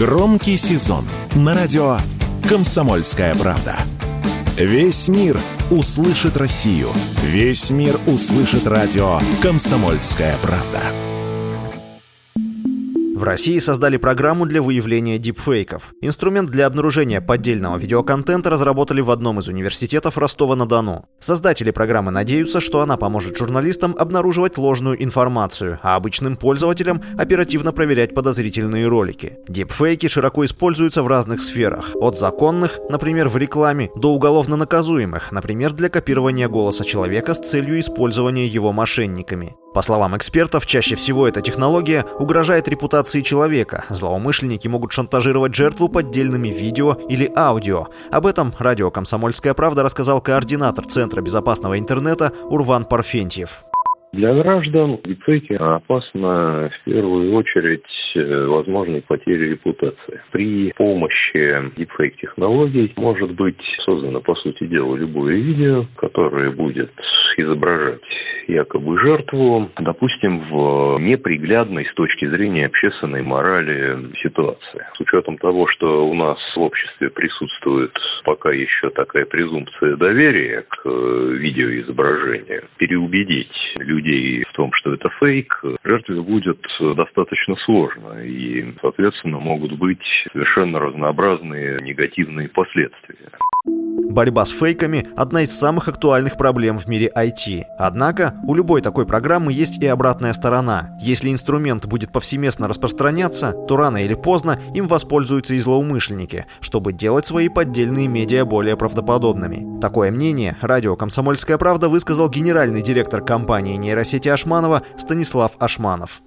Громкий сезон на радио «Комсомольская правда». Весь мир услышит Россию. Весь мир услышит радио «Комсомольская правда». В России создали программу для выявления дипфейков. Инструмент для обнаружения поддельного видеоконтента разработали в одном из университетов Ростова-на-Дону. Создатели программы надеются, что она поможет журналистам обнаруживать ложную информацию, а обычным пользователям оперативно проверять подозрительные ролики. Дипфейки широко используются в разных сферах. От законных, например, в рекламе, до уголовно наказуемых, например, для копирования голоса человека с целью использования его мошенниками. По словам экспертов, чаще всего эта технология угрожает репутации человека. Злоумышленники могут шантажировать жертву поддельными видео или аудио. Об этом радио «Комсомольская правда» рассказал координатор Центра безопасного интернета Урван Парфентьев. Для граждан дипфейки опасно в первую очередь э, возможной потери репутации. При помощи дипфейк-технологий может быть создано, по сути дела, любое видео, которое будет изображать якобы жертву, допустим, в неприглядной с точки зрения общественной морали ситуации. С учетом того, что у нас в обществе присутствует пока еще такая презумпция доверия к э, видеоизображению, переубедить людей в том, что это фейк, жертве будет достаточно сложно. И, соответственно, могут быть совершенно разнообразные негативные последствия. Борьба с фейками – одна из самых актуальных проблем в мире IT. Однако, у любой такой программы есть и обратная сторона. Если инструмент будет повсеместно распространяться, то рано или поздно им воспользуются и злоумышленники, чтобы делать свои поддельные медиа более правдоподобными. Такое мнение радио «Комсомольская правда» высказал генеральный директор компании нейросети Ашманова Станислав Ашманов.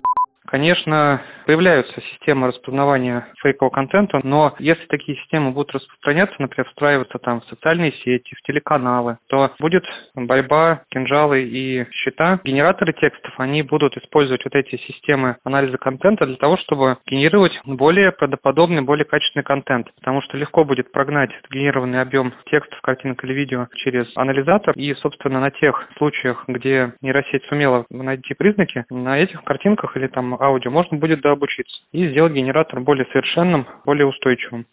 Конечно, появляются системы распознавания фейкового контента, но если такие системы будут распространяться, например, встраиваться там в социальные сети, в телеканалы, то будет борьба, кинжалы и счета. Генераторы текстов, они будут использовать вот эти системы анализа контента для того, чтобы генерировать более правдоподобный, более качественный контент. Потому что легко будет прогнать генерированный объем текстов, картинок или видео через анализатор. И, собственно, на тех случаях, где нейросеть сумела найти признаки, на этих картинках или там аудио можно будет дообучиться и сделать генератор более совершенным, более устойчивым.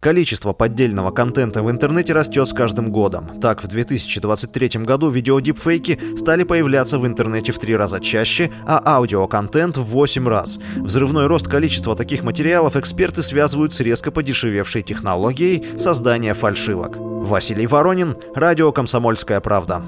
Количество поддельного контента в интернете растет с каждым годом. Так, в 2023 году видеодипфейки стали появляться в интернете в три раза чаще, а аудиоконтент в 8 раз. Взрывной рост количества таких материалов эксперты связывают с резко подешевевшей технологией создания фальшивок. Василий Воронин, Радио «Комсомольская правда».